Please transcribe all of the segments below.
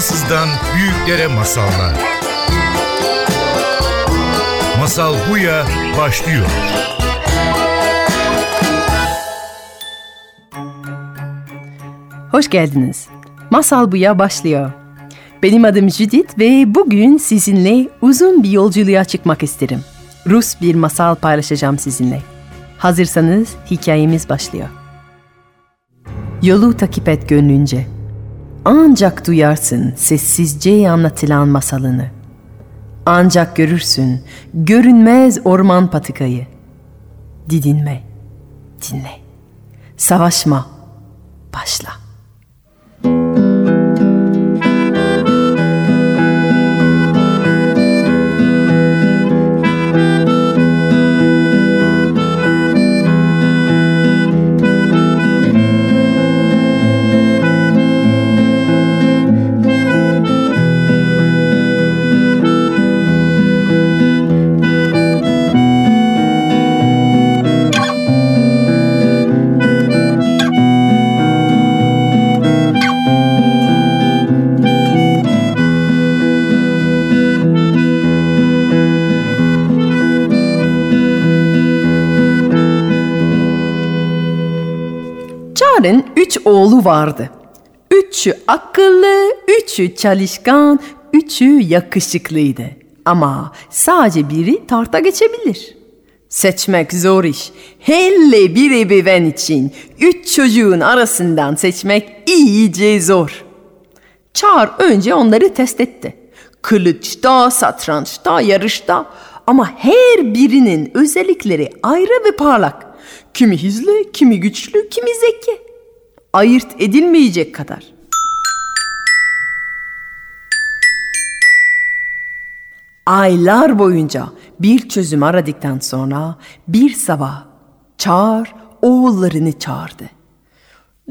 Fransızdan büyüklere masallar. Masal Buya başlıyor. Hoş geldiniz. Masal Buya başlıyor. Benim adım Judith ve bugün sizinle uzun bir yolculuğa çıkmak isterim. Rus bir masal paylaşacağım sizinle. Hazırsanız hikayemiz başlıyor. Yolu takip et gönlünce. Ancak duyarsın sessizce anlatılan masalını. Ancak görürsün görünmez orman patikayı. Didinme, dinle. Savaşma, başla. Vardı. Üçü akıllı, üçü çalışkan, üçü yakışıklıydı. Ama sadece biri tarta geçebilir. Seçmek zor iş. Hele bir ebeveyn için üç çocuğun arasından seçmek iyice zor. Çar önce onları test etti. Kılıçta, satrançta, yarışta ama her birinin özellikleri ayrı ve parlak. Kimi hızlı, kimi güçlü, kimi zeki. Ayırt edilmeyecek kadar. Aylar boyunca bir çözüm aradıktan sonra bir sabah Çağır oğullarını çağırdı.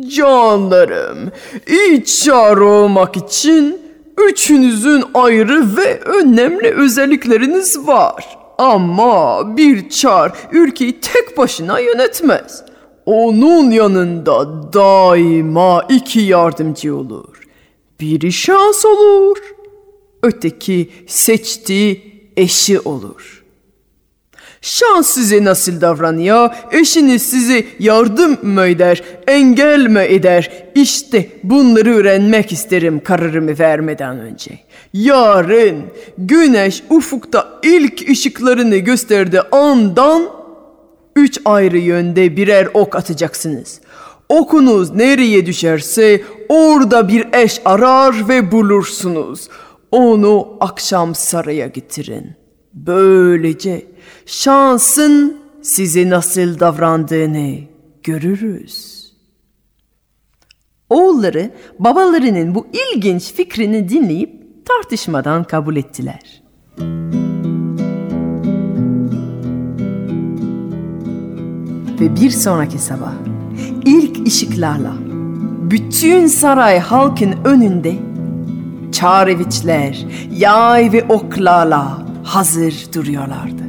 Canlarım, iyi çağır olmak için üçünüzün ayrı ve önemli özellikleriniz var. Ama bir çar ülkeyi tek başına yönetmez. Onun yanında daima iki yardımcı olur. Biri şans olur, öteki seçtiği eşi olur. Şans size nasıl davranıyor? Eşiniz size yardım mı eder, engel mi eder? İşte bunları öğrenmek isterim kararımı vermeden önce. Yarın güneş ufukta ilk ışıklarını gösterdiği andan üç ayrı yönde birer ok atacaksınız. Okunuz nereye düşerse orada bir eş arar ve bulursunuz. Onu akşam saraya getirin. Böylece şansın size nasıl davrandığını görürüz. Oğulları babalarının bu ilginç fikrini dinleyip tartışmadan kabul ettiler. Ve bir sonraki sabah ilk ışıklarla bütün saray halkın önünde çareviçler yay ve oklarla hazır duruyorlardı.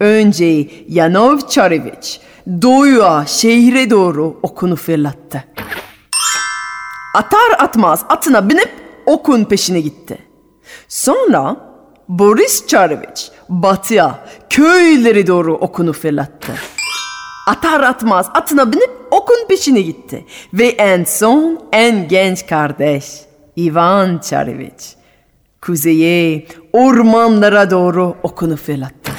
Önce Yanov Çareviç doğuya şehre doğru okunu fırlattı. Atar atmaz atına binip okun peşine gitti. Sonra Boris Çareviç batıya köyleri doğru okunu fırlattı. Atar atmaz atına binip okun peşine gitti. Ve en son en genç kardeş Ivan Çareviç kuzeye ormanlara doğru okunu fırlattı.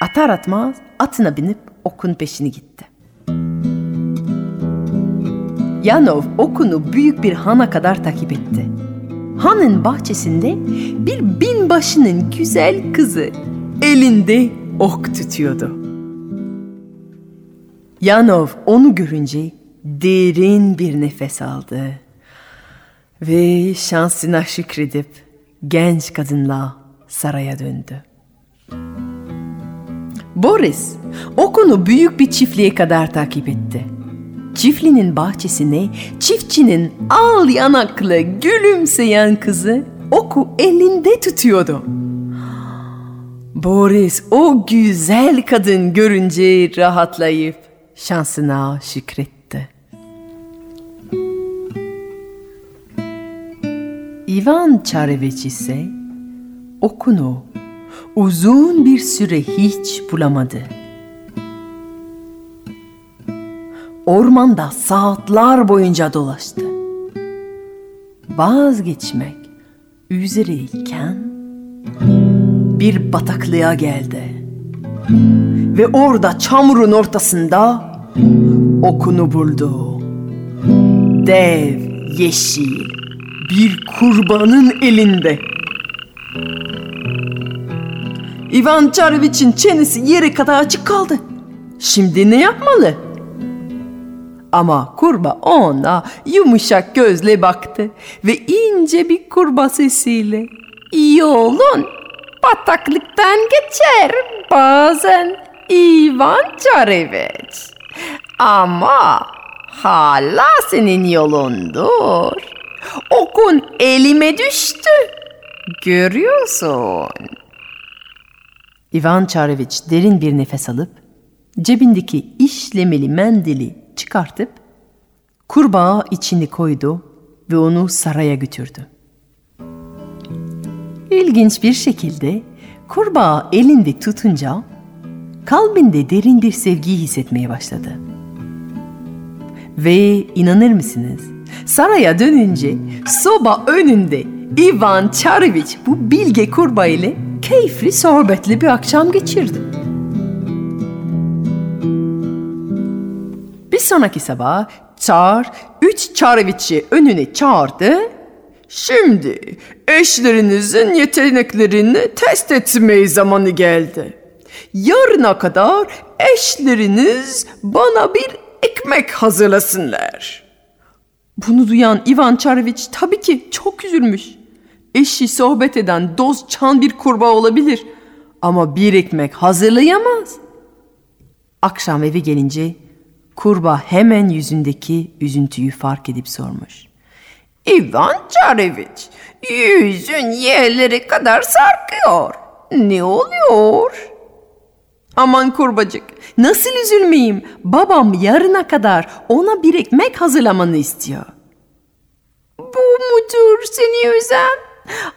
Atar atmaz atına binip okun peşine gitti. Yanov okunu büyük bir hana kadar takip etti. Hanın bahçesinde bir binbaşının güzel kızı elinde ok tutuyordu. Yanov onu görünce derin bir nefes aldı ve şansına şükredip genç kadınla saraya döndü. Boris okunu büyük bir çiftliğe kadar takip etti. Çiftliğinin bahçesine çiftçinin al yanaklı gülümseyen kızı oku elinde tutuyordu. Boris o güzel kadın görünce rahatlayıp şansına şükretti. Ivan Çareviç ise okunu uzun bir süre hiç bulamadı. Ormanda saatler boyunca dolaştı. Vazgeçmek üzereyken bir bataklığa geldi. Ve orada çamurun ortasında okunu buldu. Dev, yeşil bir kurbanın elinde. Ivan Çareviç'in çenesi yere kadar açık kaldı. Şimdi ne yapmalı? Ama kurba ona yumuşak gözle baktı ve ince bir kurba sesiyle Yolun bataklıktan geçer bazen Ivan Çareviç. Ama hala senin yolundur. Okun elime düştü. Görüyorsun. Ivan Çareviç derin bir nefes alıp cebindeki işlemeli mendili çıkartıp kurbağa içini koydu ve onu saraya götürdü. İlginç bir şekilde kurbağa elinde tutunca kalbinde derin bir sevgiyi hissetmeye başladı. Ve inanır mısınız? Saraya dönünce soba önünde Ivan Çareviç bu bilge kurbağa ile keyifli sohbetli bir akşam geçirdi. Sonraki sabah Çar üç Çareviç'i önüne çağırdı. Şimdi eşlerinizin yeteneklerini test etmeye zamanı geldi. Yarına kadar eşleriniz bana bir ekmek hazırlasınlar. Bunu duyan Ivan Çareviç tabii ki çok üzülmüş. Eşi sohbet eden dost çan bir kurbağa olabilir ama bir ekmek hazırlayamaz. Akşam eve gelince kurbağa hemen yüzündeki üzüntüyü fark edip sormuş. Ivan Çareviç, yüzün yerlere kadar sarkıyor. Ne oluyor? Aman kurbacık, nasıl üzülmeyeyim? Babam yarına kadar ona bir ekmek hazırlamanı istiyor. Bu mudur seni üzen?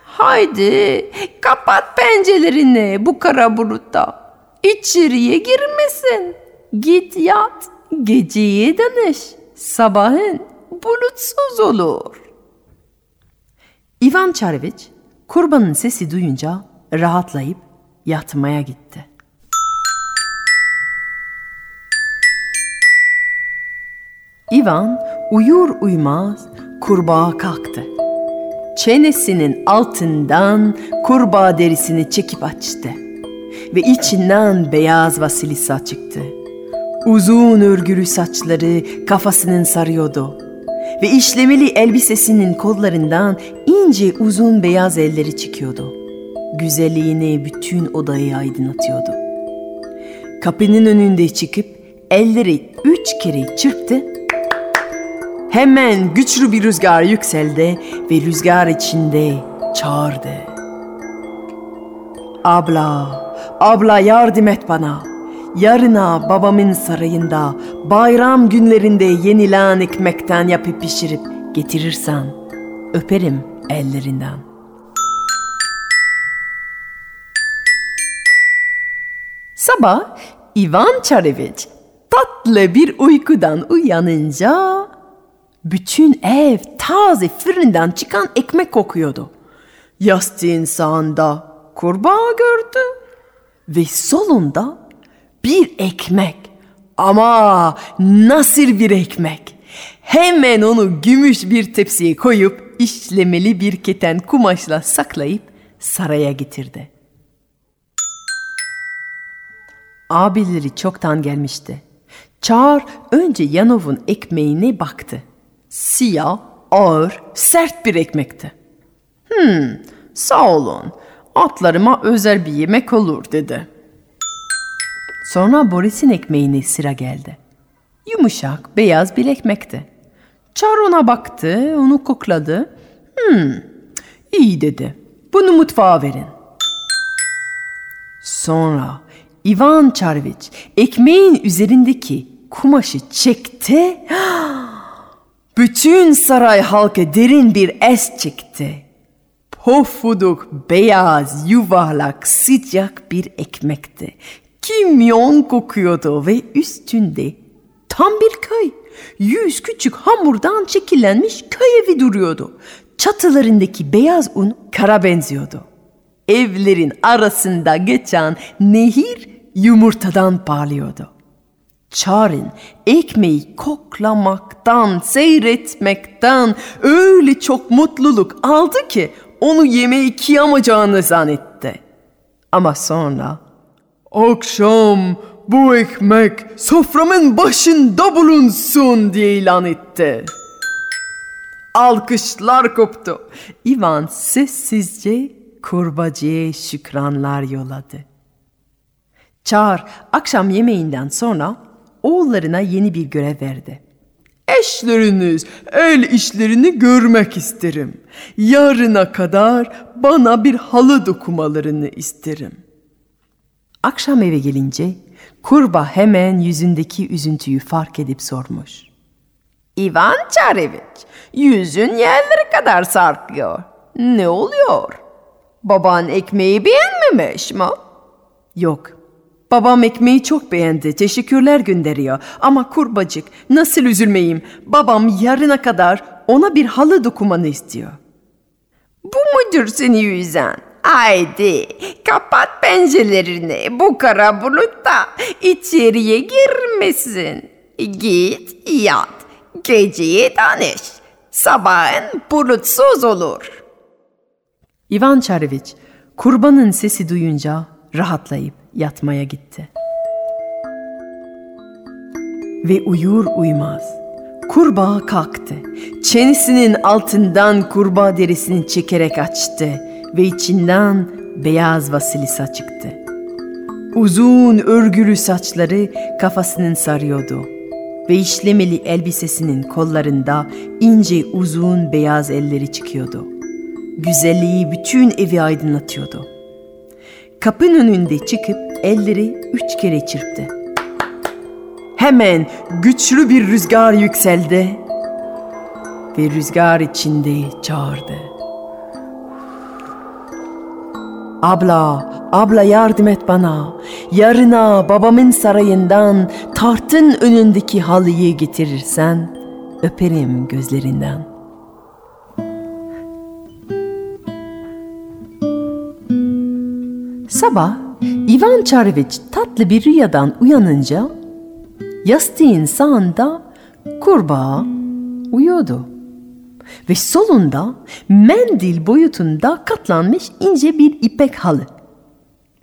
Haydi kapat pencerelerini bu kara bulutta. İçeriye girmesin. Git yat, geceye danış. Sabahın bulutsuz olur. Ivan Çareviç kurbanın sesi duyunca rahatlayıp yatmaya gitti. Ivan uyur uymaz kurbağa kalktı. Çenesinin altından kurbağa derisini çekip açtı ve içinden beyaz vasilisa çıktı. Uzun örgülü saçları kafasının sarıyordu ve işlemeli elbisesinin kollarından ince uzun beyaz elleri çıkıyordu. Güzelliğini bütün odayı aydınlatıyordu. Kapının önünde çıkıp elleri üç kere çırptı Hemen güçlü bir rüzgar yükseldi ve rüzgar içinde çağırdı. Abla, abla yardım et bana. Yarına babamın sarayında bayram günlerinde yenilen ekmekten yapıp pişirip getirirsen öperim ellerinden. Sabah Ivan Çareviç tatlı bir uykudan uyanınca bütün ev taze fırından çıkan ekmek kokuyordu. Yastığın sağında kurbağa gördü ve solunda bir ekmek. Ama nasıl bir ekmek? Hemen onu gümüş bir tepsiye koyup işlemeli bir keten kumaşla saklayıp saraya getirdi. Abileri çoktan gelmişti. Çağır önce Yanov'un ekmeğine baktı siyah, ağır, sert bir ekmekti. Hmm, sağ olun, atlarıma özel bir yemek olur dedi. Sonra Boris'in ekmeğine sıra geldi. Yumuşak, beyaz bir ekmekti. Çar ona baktı, onu kokladı. Hmm, iyi dedi. Bunu mutfağa verin. Sonra Ivan Çarviç ekmeğin üzerindeki kumaşı çekti. Bütün saray halkı derin bir es çekti Hofuduk beyaz, yuvarlak, sıcak bir ekmekti. Kimyon kokuyordu ve üstünde tam bir köy. Yüz küçük hamurdan şekillenmiş köy evi duruyordu. Çatılarındaki beyaz un kara benziyordu. Evlerin arasında geçen nehir yumurtadan parlıyordu. Çar'ın ekmeği koklamaktan, seyretmekten öyle çok mutluluk aldı ki onu yemeği kıyamayacağını zannetti. Ama sonra akşam bu ekmek soframın başında bulunsun diye ilan etti. Alkışlar koptu. İvan sessizce kurbacıya şükranlar yolladı. Çağır akşam yemeğinden sonra oğullarına yeni bir görev verdi. Eşleriniz el işlerini görmek isterim. Yarına kadar bana bir halı dokumalarını isterim. Akşam eve gelince kurba hemen yüzündeki üzüntüyü fark edip sormuş. İvan Çareviç, yüzün yerlere kadar sarkıyor. Ne oluyor? Baban ekmeği beğenmemiş mi? Yok, Babam ekmeği çok beğendi. Teşekkürler gönderiyor. Ama kurbacık nasıl üzülmeyeyim? Babam yarına kadar ona bir halı dokumanı istiyor. Bu mudur seni yüzen? Haydi kapat pencerelerini bu kara bulut da içeriye girmesin. Git yat geceyi tanış. Sabahın bulutsuz olur. İvan Çareviç kurbanın sesi duyunca rahatlayıp yatmaya gitti. Ve uyur uymaz kurbağa kalktı. Çenesinin altından kurbağa derisini çekerek açtı ve içinden beyaz vasilisa çıktı. Uzun örgülü saçları kafasının sarıyordu ve işlemeli elbisesinin kollarında ince uzun beyaz elleri çıkıyordu. Güzelliği bütün evi aydınlatıyordu. Kapının önünde çıkıp elleri üç kere çırptı. Hemen güçlü bir rüzgar yükseldi ve rüzgar içinde çağırdı. Abla, abla yardım et bana. Yarına babamın sarayından tartın önündeki halıyı getirirsen öperim gözlerinden.'' Sabah Ivan Çareviç tatlı bir rüyadan uyanınca yastığın sağında kurbağa uyuyordu. Ve solunda mendil boyutunda katlanmış ince bir ipek halı.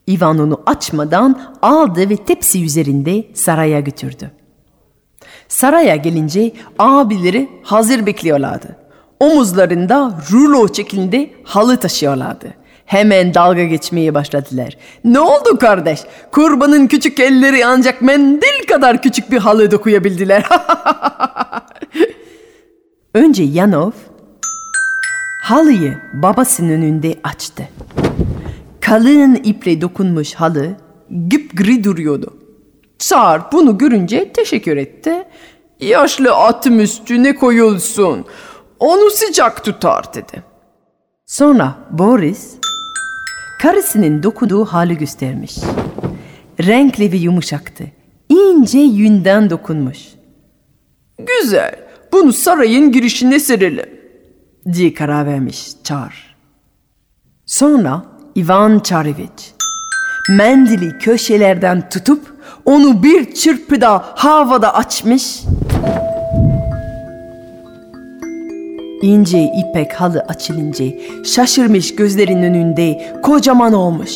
Ivan onu açmadan aldı ve tepsi üzerinde saraya götürdü. Saraya gelince abileri hazır bekliyorlardı. Omuzlarında rulo şeklinde halı taşıyorlardı. Hemen dalga geçmeye başladılar. Ne oldu kardeş? Kurbanın küçük elleri ancak mendil kadar küçük bir halı dokuyabildiler. Önce Yanov halıyı babasının önünde açtı. Kalın iple dokunmuş halı gri duruyordu. Çar bunu görünce teşekkür etti. Yaşlı atım üstüne koyulsun. Onu sıcak tutar dedi. Sonra Boris karısının dokuduğu hali göstermiş. Renkli ve yumuşaktı. İnce yünden dokunmuş. Güzel, bunu sarayın girişine serelim, diye karar vermiş Çar. Sonra Ivan Çareviç mendili köşelerden tutup onu bir çırpıda havada açmış İnce ipek halı açılınca şaşırmış gözlerin önünde kocaman olmuş.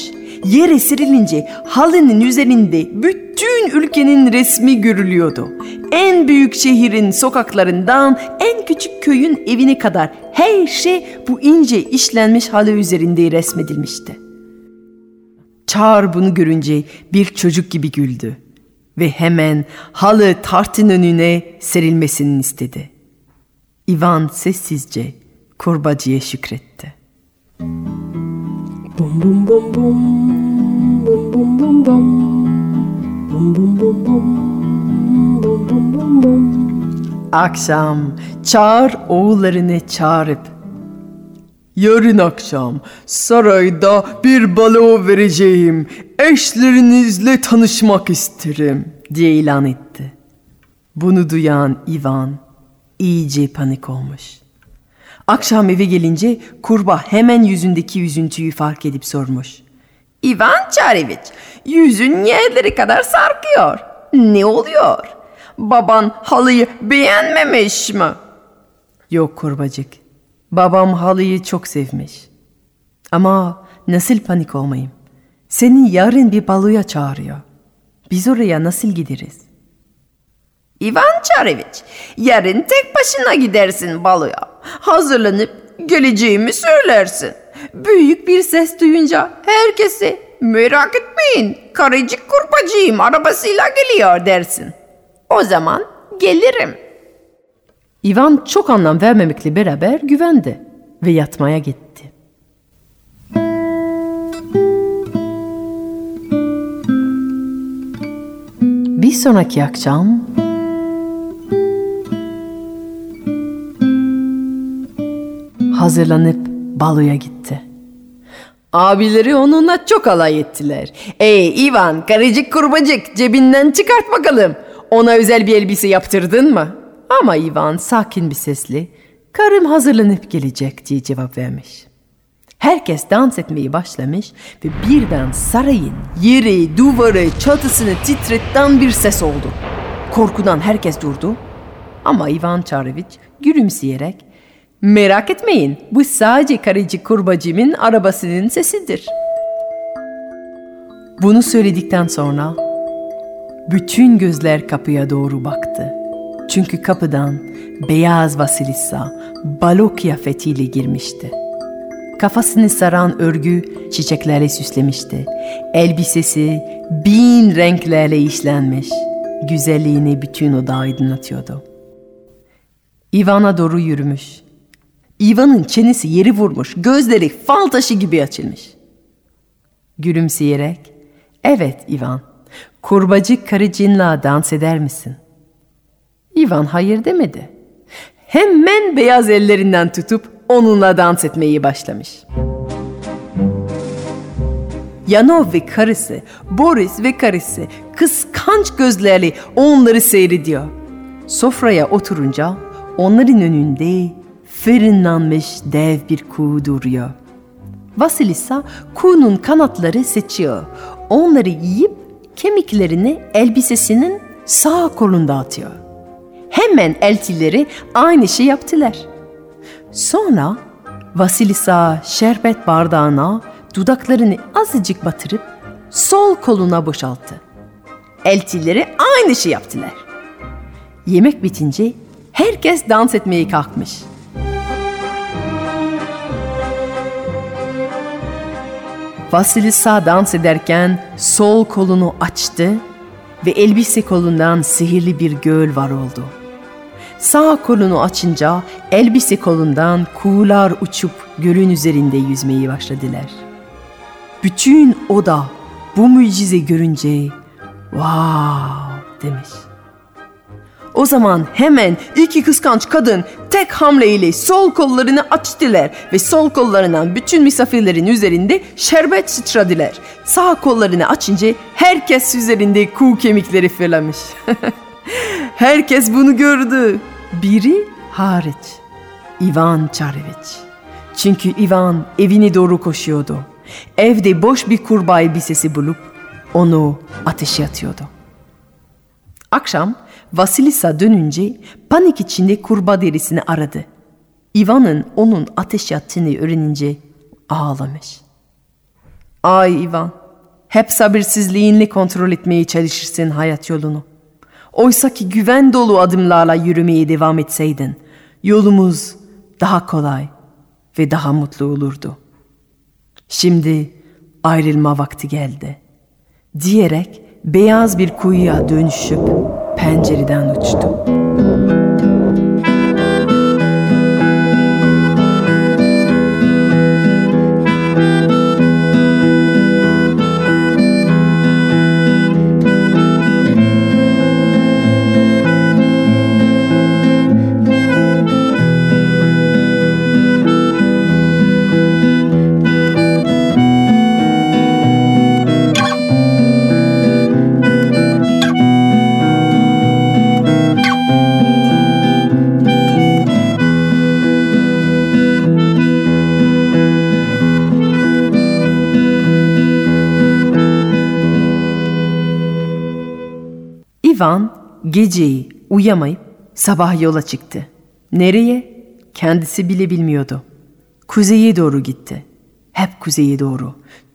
Yere serilince halının üzerinde bütün ülkenin resmi görülüyordu. En büyük şehrin sokaklarından en küçük köyün evine kadar her şey bu ince işlenmiş halı üzerinde resmedilmişti. Çağır bunu görünce bir çocuk gibi güldü ve hemen halı tartın önüne serilmesini istedi.'' Ivan sessizce kurbacıya şükretti. Bum bum bum bum bum bum bum bum bum bum bum bum bum bum bum bum Akşam çağır oğullarını çağırıp Yarın akşam sarayda bir balo vereceğim. Eşlerinizle tanışmak isterim diye ilan etti. Bunu duyan Ivan iyice panik olmuş. Akşam eve gelince kurba hemen yüzündeki üzüntüyü fark edip sormuş. İvan Çareviç, yüzün yerleri kadar sarkıyor. Ne oluyor? Baban halıyı beğenmemiş mi? Yok kurbacık. Babam halıyı çok sevmiş. Ama nasıl panik olmayayım? Seni yarın bir baloya çağırıyor. Biz oraya nasıl gideriz? İvan Çareviç, yarın tek başına gidersin baloya. Hazırlanıp geleceğimi söylersin. Büyük bir ses duyunca herkese merak etmeyin karıcık kurpacığım arabasıyla geliyor dersin. O zaman gelirim. İvan çok anlam vermemekle beraber güvendi ve yatmaya gitti. Bir sonraki akşam hazırlanıp baloya gitti. Abileri onunla çok alay ettiler. Ey Ivan karıcık kurbacık cebinden çıkart bakalım. Ona özel bir elbise yaptırdın mı? Ama Ivan sakin bir sesle karım hazırlanıp gelecek diye cevap vermiş. Herkes dans etmeyi başlamış ve birden sarayın yeri, duvarı, çatısını titretten bir ses oldu. Korkudan herkes durdu ama Ivan Çareviç gülümseyerek Merak etmeyin bu sadece karıcı kurbacımın arabasının sesidir. Bunu söyledikten sonra bütün gözler kapıya doğru baktı. Çünkü kapıdan beyaz Vasilisa balo kıyafetiyle girmişti. Kafasını saran örgü çiçeklerle süslemişti. Elbisesi bin renklerle işlenmiş. Güzelliğini bütün oda aydınlatıyordu. Ivana doğru yürümüş. Ivan'ın çenesi yeri vurmuş, gözleri fal taşı gibi açılmış. Gülümseyerek, evet Ivan, kurbacık karıcınla dans eder misin? Ivan hayır demedi. Hemen beyaz ellerinden tutup onunla dans etmeyi başlamış. Yanov ve karısı, Boris ve karısı kıskanç gözlerle onları seyrediyor. Sofraya oturunca onların önünde fırınlanmış dev bir kuğu duruyor. Vasilisa kuğunun kanatları seçiyor. Onları yiyip kemiklerini elbisesinin sağ kolunda atıyor. Hemen eltileri aynı şey yaptılar. Sonra Vasilisa şerbet bardağına dudaklarını azıcık batırıp sol koluna boşalttı. Eltileri aynı şey yaptılar. Yemek bitince herkes dans etmeye kalkmış. Vasilisa dans ederken sol kolunu açtı ve elbise kolundan sihirli bir göl var oldu. Sağ kolunu açınca elbise kolundan kuğular uçup gölün üzerinde yüzmeyi başladılar. Bütün oda bu mucize görünce wow demiş. O zaman hemen iki kıskanç kadın tek hamleyle sol kollarını açtılar ve sol kollarından bütün misafirlerin üzerinde şerbet sıçradılar. Sağ kollarını açınca herkes üzerinde kuğu kemikleri fırlamış. herkes bunu gördü. Biri hariç. Ivan Çareviç. Çünkü Ivan evine doğru koşuyordu. Evde boş bir kurbağa elbisesi bulup onu ateşe atıyordu. Akşam Vasilisa dönünce panik içinde kurba derisini aradı. Ivan'ın onun ateş yattığını öğrenince ağlamış. Ay Ivan, hep sabırsızlığınla kontrol etmeye çalışırsın hayat yolunu. Oysa ki güven dolu adımlarla yürümeye devam etseydin, yolumuz daha kolay ve daha mutlu olurdu. Şimdi ayrılma vakti geldi. Diyerek beyaz bir kuyuya dönüşüp pencereden uçtu. Ivan geceyi uyuyamayıp sabah yola çıktı. Nereye? Kendisi bile bilmiyordu. Kuzeye doğru gitti. Hep kuzeye doğru.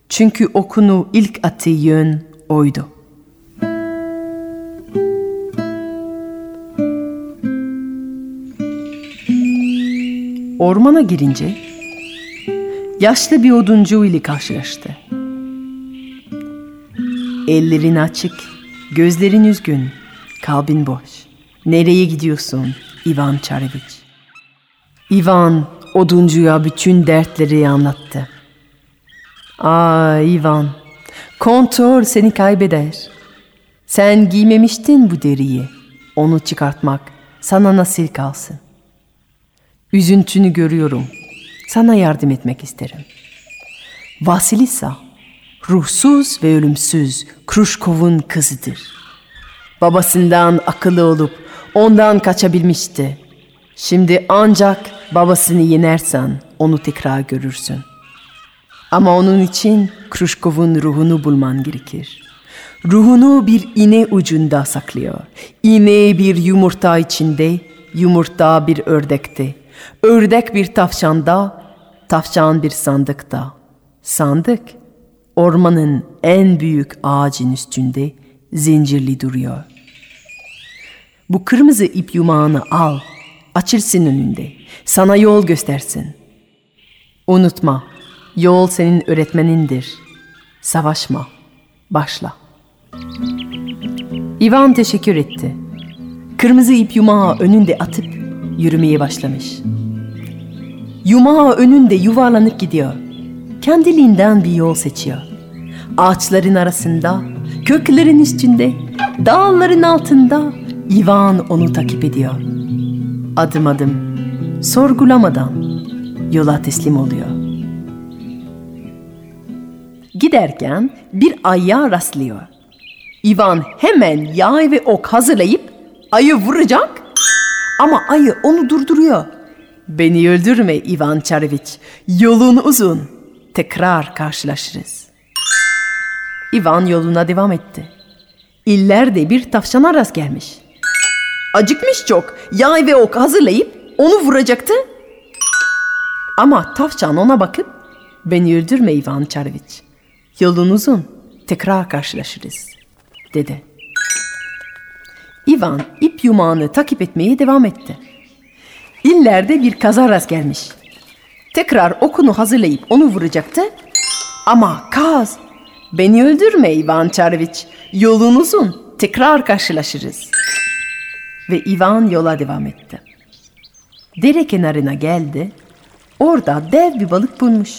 Çünkü okunu ilk attığı yön oydu. Ormana girince yaşlı bir oduncu ile karşılaştı. Ellerin açık, gözlerin üzgün, kalbin boş. Nereye gidiyorsun Ivan Çareviç? Ivan oduncuya bütün dertleri anlattı. Aa Ivan, kontör seni kaybeder. Sen giymemiştin bu deriyi. Onu çıkartmak sana nasıl kalsın? Üzüntünü görüyorum. Sana yardım etmek isterim. Vasilisa, ruhsuz ve ölümsüz Kruşkov'un kızıdır. Babasından akıllı olup ondan kaçabilmişti. Şimdi ancak babasını yenersen onu tekrar görürsün. Ama onun için Kruşkov'un ruhunu bulman gerekir. Ruhunu bir iğne ucunda saklıyor. İğne bir yumurta içinde, yumurta bir ördekte. Ördek bir tavşanda, tavşan bir sandıkta. Sandık ormanın en büyük ağacın üstünde zincirli duruyor. Bu kırmızı ip yumağını al, açırsın önünde, sana yol göstersin. Unutma, yol senin öğretmenindir. Savaşma, başla. Ivan teşekkür etti. Kırmızı ip yumağı önünde atıp yürümeye başlamış. Yumağı önünde yuvarlanıp gidiyor. Kendiliğinden bir yol seçiyor. Ağaçların arasında, köklerin üstünde, dağların altında Ivan onu takip ediyor. Adım adım, sorgulamadan yola teslim oluyor. Giderken bir aya rastlıyor. Ivan hemen yay ve ok hazırlayıp ayı vuracak ama ayı onu durduruyor. Beni öldürme Ivan Çareviç. Yolun uzun. Tekrar karşılaşırız. Ivan yoluna devam etti. İllerde bir tavşana rast gelmiş. Acıkmış çok. Yay ve ok hazırlayıp onu vuracaktı. Ama tavşan ona bakıp beni öldürme Ivan Çareviç. Yolun uzun. Tekrar karşılaşırız dedi. Ivan ip yumağını takip etmeye devam etti. İllerde bir kaza rast gelmiş. Tekrar okunu hazırlayıp onu vuracaktı. Ama kaz, beni öldürme Ivan Çarviç, yolun uzun, tekrar karşılaşırız. Ve Ivan yola devam etti. Dere kenarına geldi, orada dev bir balık bulmuş.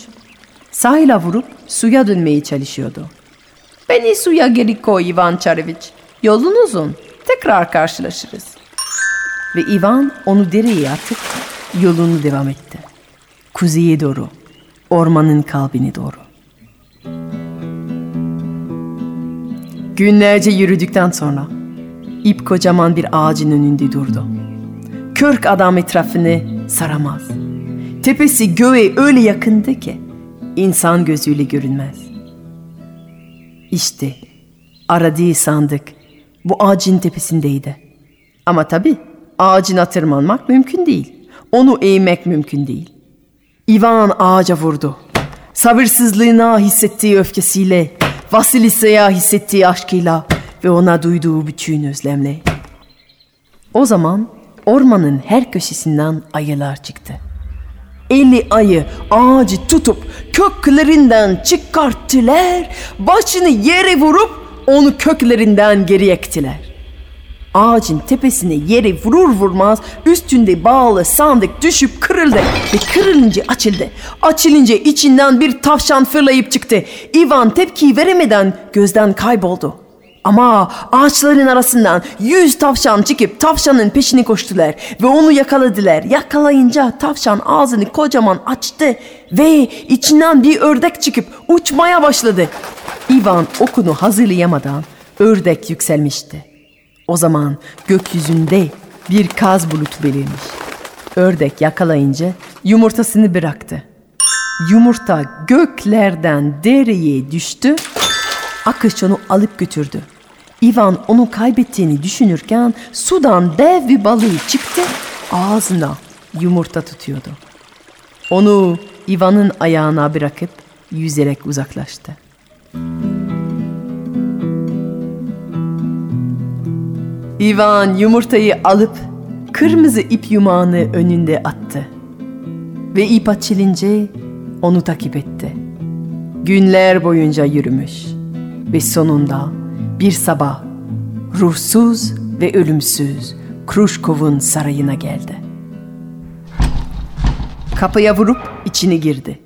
Sahile vurup suya dönmeye çalışıyordu. Beni suya geri koy Ivan Çarviç, yolun uzun, tekrar karşılaşırız. Ve Ivan onu dereye atıp yolunu devam etti. Kuzeye doğru, ormanın kalbine doğru. Günlerce yürüdükten sonra ip kocaman bir ağacın önünde durdu. Körk adam etrafını saramaz. Tepesi göğe öyle yakındı ki insan gözüyle görünmez. İşte aradığı sandık bu ağacın tepesindeydi. Ama tabii ağacına tırmanmak mümkün değil. Onu eğmek mümkün değil. Ivan ağaca vurdu. Sabırsızlığına hissettiği öfkesiyle, Vasilisa'ya hissettiği aşkıyla ve ona duyduğu bütün özlemle. O zaman ormanın her köşesinden ayılar çıktı. Eli ayı ağacı tutup köklerinden çıkarttılar, başını yere vurup onu köklerinden geri ektiler. Ağacın tepesine yere vurur vurmaz üstünde bağlı sandık düşüp kırıldı ve kırılınca açıldı. Açılınca içinden bir tavşan fırlayıp çıktı. Ivan tepki veremeden gözden kayboldu. Ama ağaçların arasından yüz tavşan çıkıp tavşanın peşini koştular ve onu yakaladılar. Yakalayınca tavşan ağzını kocaman açtı ve içinden bir ördek çıkıp uçmaya başladı. Ivan okunu hazırlayamadan ördek yükselmişti. O zaman gökyüzünde bir kaz bulutu belirmiş. Ördek yakalayınca yumurtasını bıraktı. Yumurta göklerden dereye düştü. Akış onu alıp götürdü. Ivan onu kaybettiğini düşünürken sudan dev bir balığı çıktı, ağzına yumurta tutuyordu. Onu Ivan'ın ayağına bırakıp yüzerek uzaklaştı. Ivan yumurtayı alıp kırmızı ip yumağını önünde attı. Ve ip açılınca onu takip etti. Günler boyunca yürümüş ve sonunda bir sabah ruhsuz ve ölümsüz Kruşkov'un sarayına geldi. Kapıya vurup içine girdi.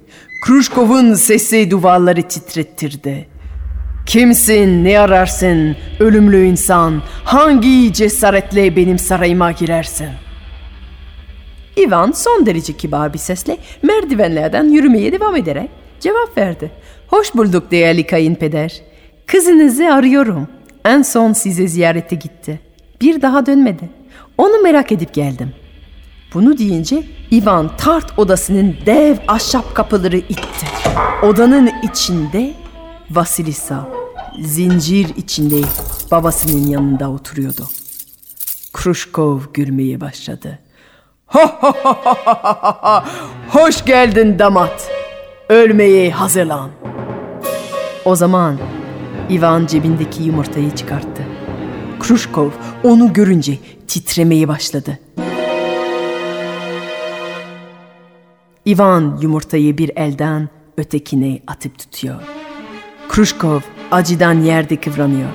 Kruşkov'un sesi duvarları titrettirdi. Kimsin, ne ararsın, ölümlü insan, hangi cesaretle benim sarayıma girersin? Ivan son derece kibar bir sesle merdivenlerden yürümeye devam ederek cevap verdi. Hoş bulduk değerli kayınpeder. Kızınızı arıyorum. En son size ziyarete gitti. Bir daha dönmedi. Onu merak edip geldim. Bunu deyince Ivan tart odasının dev ahşap kapıları itti. Odanın içinde Vasilisa zincir içinde babasının yanında oturuyordu. Kruşkov gülmeye başladı. Ha ha ha ha ha ha! Hoş geldin damat. Ölmeye hazırlan. O zaman Ivan cebindeki yumurtayı çıkarttı. Kruşkov onu görünce titremeye başladı. Ivan yumurtayı bir elden ötekine atıp tutuyor. Kruşkov acıdan yerde kıvranıyor.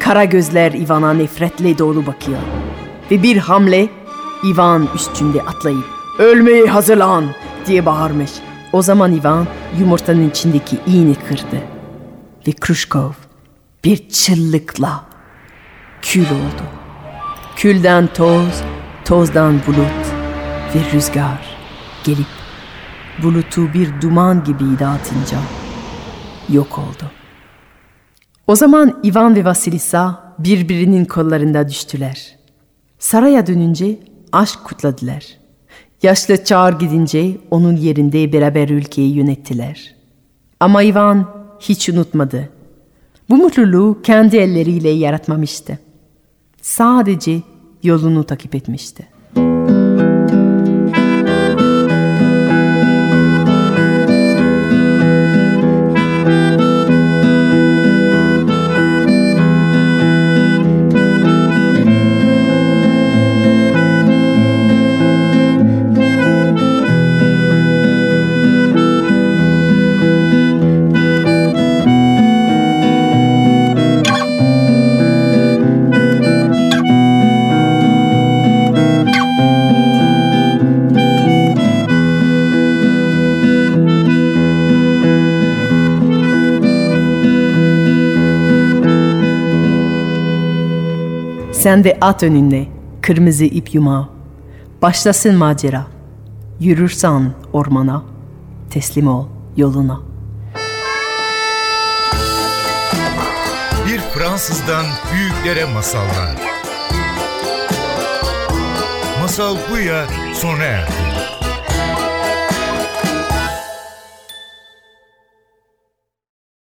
Kara gözler Ivan'a nefretle dolu bakıyor. Ve bir hamle Ivan üstünde atlayıp ölmeye hazırlan diye bağırmış. O zaman Ivan yumurtanın içindeki iğne kırdı. Ve Kruşkov bir çıllıkla kül oldu. Külden toz, tozdan bulut ve rüzgar gelip bulutu bir duman gibi dağıtınca yok oldu. O zaman Ivan ve Vasilisa birbirinin kollarında düştüler. Saraya dönünce aşk kutladılar. Yaşlı çağır gidince onun yerinde beraber ülkeyi yönettiler. Ama Ivan hiç unutmadı. Bu mutluluğu kendi elleriyle yaratmamıştı. Sadece yolunu takip etmişti. Sen de at önünde kırmızı ip yumağı. Başlasın macera. Yürürsen ormana, teslim ol yoluna. Bir Fransızdan büyüklere masallar. Masal bu ya sona erdi.